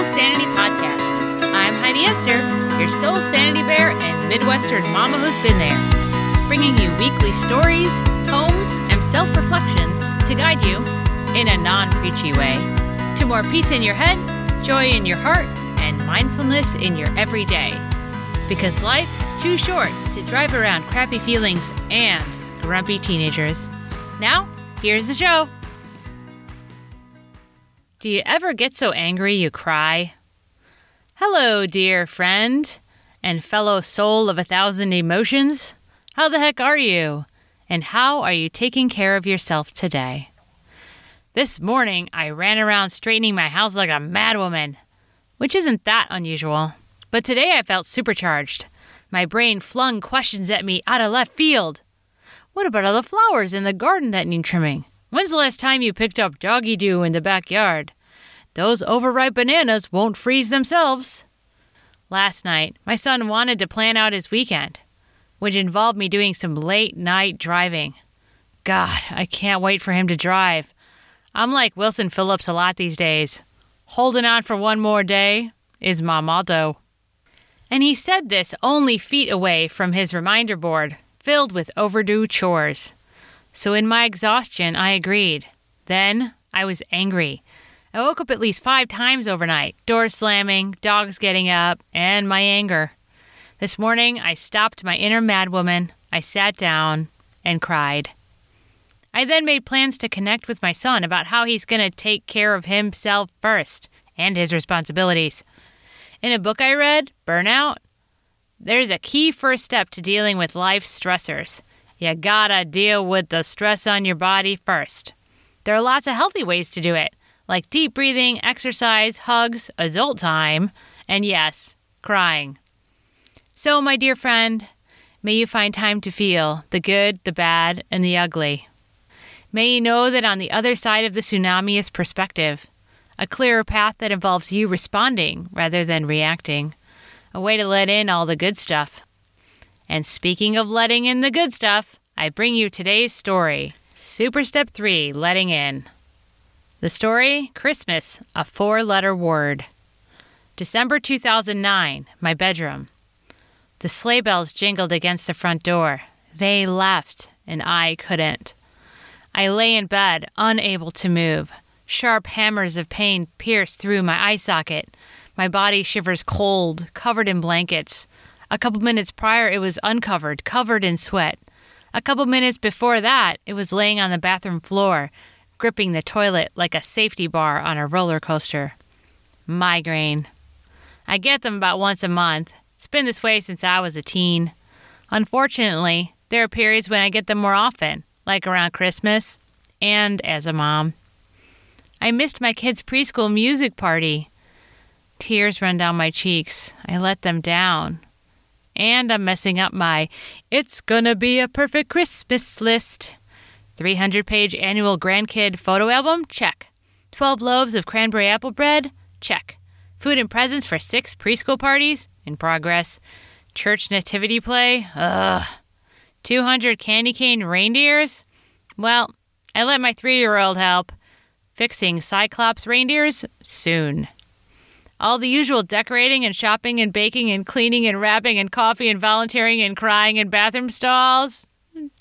Soul Sanity Podcast. I'm Heidi Esther, your soul sanity bear and Midwestern mama who's been there, bringing you weekly stories, poems, and self reflections to guide you, in a non preachy way, to more peace in your head, joy in your heart, and mindfulness in your everyday. Because life is too short to drive around crappy feelings and grumpy teenagers. Now, here's the show. Do you ever get so angry you cry? Hello, dear friend and fellow soul of a thousand emotions. How the heck are you? And how are you taking care of yourself today? This morning, I ran around straightening my house like a madwoman, which isn't that unusual. But today I felt supercharged. My brain flung questions at me out of left field. What about all the flowers in the garden that need trimming? When's the last time you picked up doggy doo in the backyard? Those overripe bananas won't freeze themselves. Last night, my son wanted to plan out his weekend, which involved me doing some late night driving. God, I can't wait for him to drive. I'm like Wilson Phillips a lot these days. Holding on for one more day is my motto. And he said this only feet away from his reminder board, filled with overdue chores. So in my exhaustion, I agreed. Then I was angry. I woke up at least five times overnight doors slamming, dogs getting up, and my anger. This morning, I stopped my inner madwoman. I sat down and cried. I then made plans to connect with my son about how he's going to take care of himself first and his responsibilities. In a book I read, Burnout, there's a key first step to dealing with life's stressors. You gotta deal with the stress on your body first. There are lots of healthy ways to do it, like deep breathing, exercise, hugs, adult time, and yes, crying. So, my dear friend, may you find time to feel the good, the bad, and the ugly. May you know that on the other side of the tsunami is perspective, a clearer path that involves you responding rather than reacting, a way to let in all the good stuff. And speaking of letting in the good stuff, I bring you today's story Super Step 3 Letting In. The story Christmas, a four letter word. December 2009, my bedroom. The sleigh bells jingled against the front door. They left, and I couldn't. I lay in bed, unable to move. Sharp hammers of pain pierce through my eye socket. My body shivers cold, covered in blankets. A couple minutes prior, it was uncovered, covered in sweat. A couple minutes before that, it was laying on the bathroom floor, gripping the toilet like a safety bar on a roller coaster. Migraine. I get them about once a month. It's been this way since I was a teen. Unfortunately, there are periods when I get them more often, like around Christmas and as a mom. I missed my kids' preschool music party. Tears run down my cheeks. I let them down. And I'm messing up my It's Gonna Be a Perfect Christmas list. 300 page annual grandkid photo album? Check. 12 loaves of cranberry apple bread? Check. Food and presents for six preschool parties? In progress. Church nativity play? Ugh. 200 candy cane reindeers? Well, I let my three year old help. Fixing Cyclops reindeers? Soon. All the usual decorating and shopping and baking and cleaning and wrapping and coffee and volunteering and crying in bathroom stalls?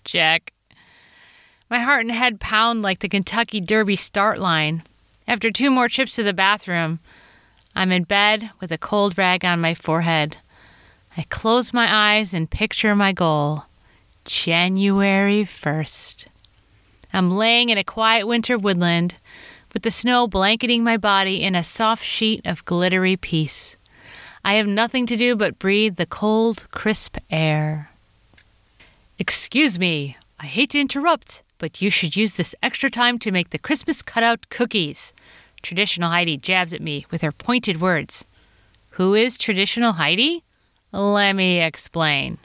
Check. My heart and head pound like the Kentucky Derby start line. After two more trips to the bathroom, I'm in bed with a cold rag on my forehead. I close my eyes and picture my goal January 1st. I'm laying in a quiet winter woodland with the snow blanketing my body in a soft sheet of glittery peace. I have nothing to do but breathe the cold, crisp air. Excuse me, I hate to interrupt, but you should use this extra time to make the Christmas cutout cookies. Traditional Heidi jabs at me with her pointed words. Who is Traditional Heidi? Let me explain.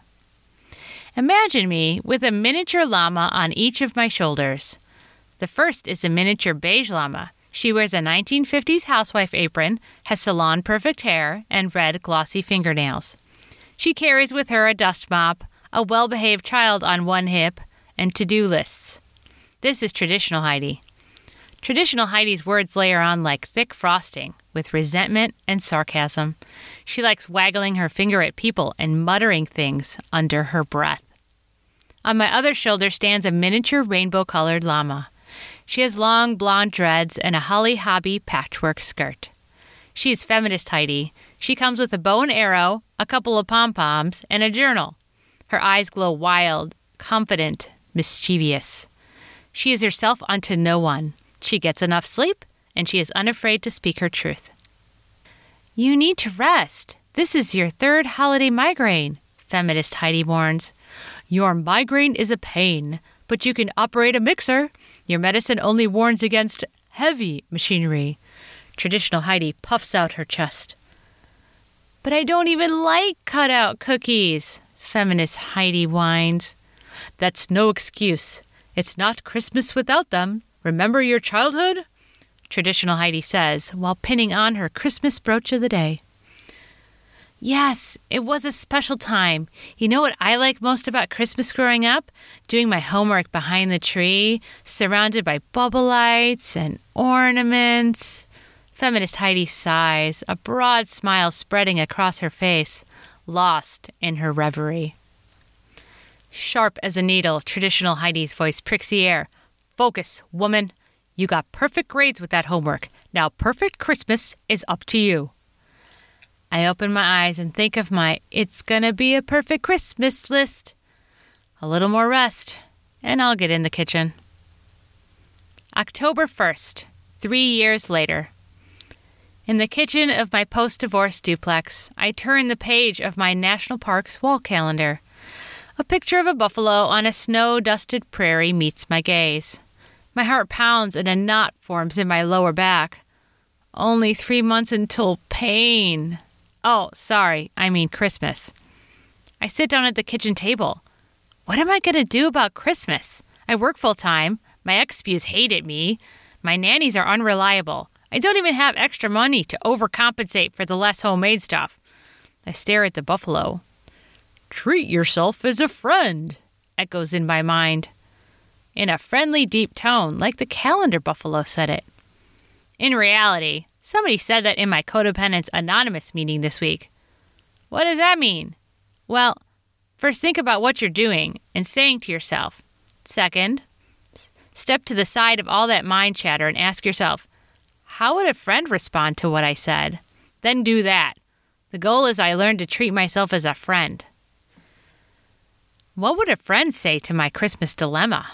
Imagine me with a miniature llama on each of my shoulders. The first is a miniature beige llama. She wears a 1950s housewife apron, has salon perfect hair, and red glossy fingernails. She carries with her a dust mop, a well behaved child on one hip, and to do lists. This is traditional Heidi. Traditional Heidi's words layer on like thick frosting. with resentment and sarcasm. She likes waggling her finger at people and muttering things under her breath. On my other shoulder stands a miniature rainbow colored llama. She has long blonde dreads and a Holly Hobbie patchwork skirt. She is feminist Heidi. She comes with a bow and arrow, a couple of pom poms, and a journal. Her eyes glow wild, confident, mischievous. She is herself unto no one. She gets enough sleep, and she is unafraid to speak her truth. You need to rest. This is your third holiday migraine, feminist Heidi warns. Your migraine is a pain, but you can operate a mixer. Your medicine only warns against heavy machinery. Traditional Heidi puffs out her chest. But I don't even like cutout cookies, feminist Heidi whines. That's no excuse. It's not Christmas without them. Remember your childhood? Traditional Heidi says while pinning on her Christmas brooch of the day. Yes, it was a special time. You know what I like most about Christmas growing up? Doing my homework behind the tree, surrounded by bubble lights and ornaments. Feminist Heidi sighs, a broad smile spreading across her face, lost in her reverie. Sharp as a needle, traditional Heidi's voice pricks the air. Focus, woman. You got perfect grades with that homework. Now, perfect Christmas is up to you. I open my eyes and think of my It's Gonna Be a Perfect Christmas list. A little more rest, and I'll get in the kitchen. October 1st, three years later. In the kitchen of my post divorce duplex, I turn the page of my national parks wall calendar. A picture of a buffalo on a snow dusted prairie meets my gaze. My heart pounds and a knot forms in my lower back. Only three months until pain. Oh, sorry, I mean Christmas. I sit down at the kitchen table. What am I going to do about Christmas? I work full time. My ex spews hated me. My nannies are unreliable. I don't even have extra money to overcompensate for the less homemade stuff. I stare at the buffalo. Treat yourself as a friend, echoes in my mind. In a friendly, deep tone, like the calendar buffalo said it. In reality, somebody said that in my Codependence Anonymous meeting this week. What does that mean? Well, first think about what you're doing and saying to yourself. Second, step to the side of all that mind chatter and ask yourself, how would a friend respond to what I said? Then do that. The goal is I learn to treat myself as a friend. What would a friend say to my Christmas dilemma?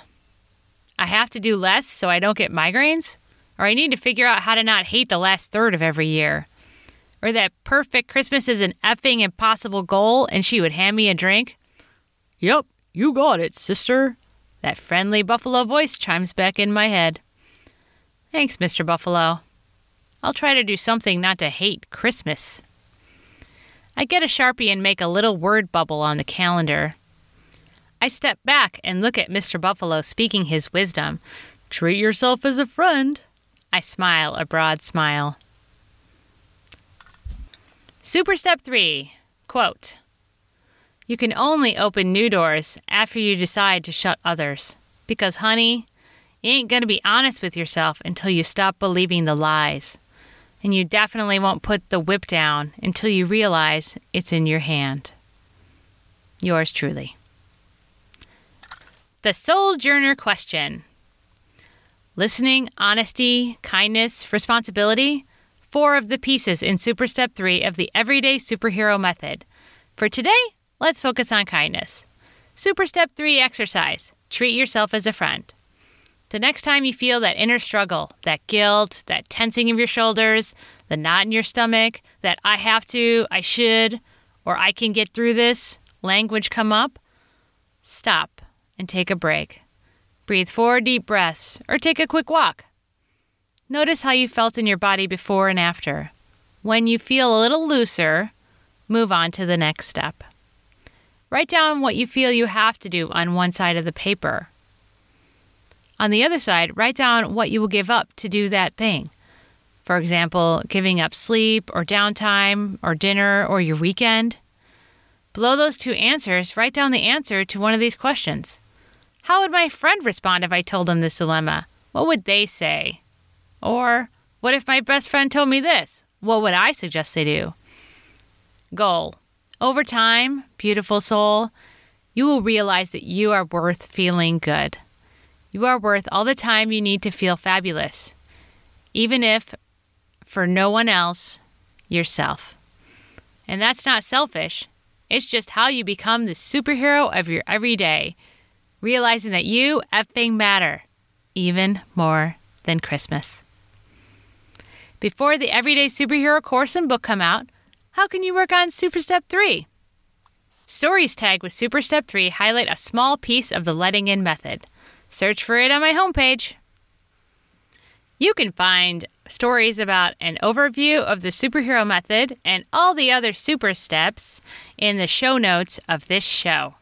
I have to do less so I don't get migraines? Or I need to figure out how to not hate the last third of every year? Or that perfect Christmas is an effing impossible goal and she would hand me a drink? Yep, you got it, sister. That friendly buffalo voice chimes back in my head. Thanks, Mr. Buffalo. I'll try to do something not to hate Christmas. I get a Sharpie and make a little word bubble on the calendar. I step back and look at Mr. Buffalo speaking his wisdom. Treat yourself as a friend. I smile a broad smile. Super Step 3 Quote You can only open new doors after you decide to shut others. Because, honey, you ain't going to be honest with yourself until you stop believing the lies. And you definitely won't put the whip down until you realize it's in your hand. Yours truly. The Sojourner question Listening, honesty, kindness, responsibility. Four of the pieces in Super Step 3 of the Everyday Superhero Method. For today, let's focus on kindness. Super Step 3 exercise treat yourself as a friend. The next time you feel that inner struggle, that guilt, that tensing of your shoulders, the knot in your stomach, that I have to, I should, or I can get through this language come up, stop and take a break. Breathe four deep breaths or take a quick walk. Notice how you felt in your body before and after. When you feel a little looser, move on to the next step. Write down what you feel you have to do on one side of the paper. On the other side, write down what you will give up to do that thing. For example, giving up sleep or downtime or dinner or your weekend. Below those two answers, write down the answer to one of these questions. How would my friend respond if I told him this dilemma? What would they say? Or, what if my best friend told me this? what would I suggest they do? Goal. Over time, beautiful soul, you will realize that you are worth feeling good. You are worth all the time you need to feel fabulous, even if for no one else, yourself. And that's not selfish, it's just how you become the superhero of your everyday, realizing that you effing matter even more than Christmas. Before the Everyday Superhero course and book come out, how can you work on Super Step 3? Stories tagged with Super Step 3 highlight a small piece of the letting in method. Search for it on my homepage. You can find stories about an overview of the superhero method and all the other super steps in the show notes of this show.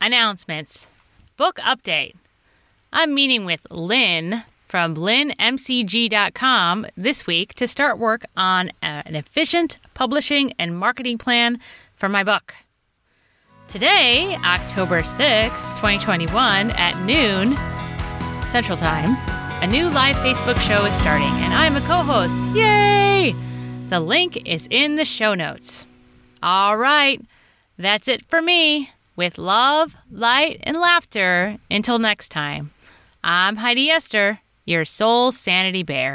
Announcements Book update. I'm meeting with Lynn from lynnmcg.com this week to start work on an efficient publishing and marketing plan for my book. Today, October 6, 2021, at noon Central Time, a new live Facebook show is starting, and I'm a co host. Yay! The link is in the show notes. All right, that's it for me. With love, light, and laughter, until next time, I'm Heidi Esther, your soul sanity bear.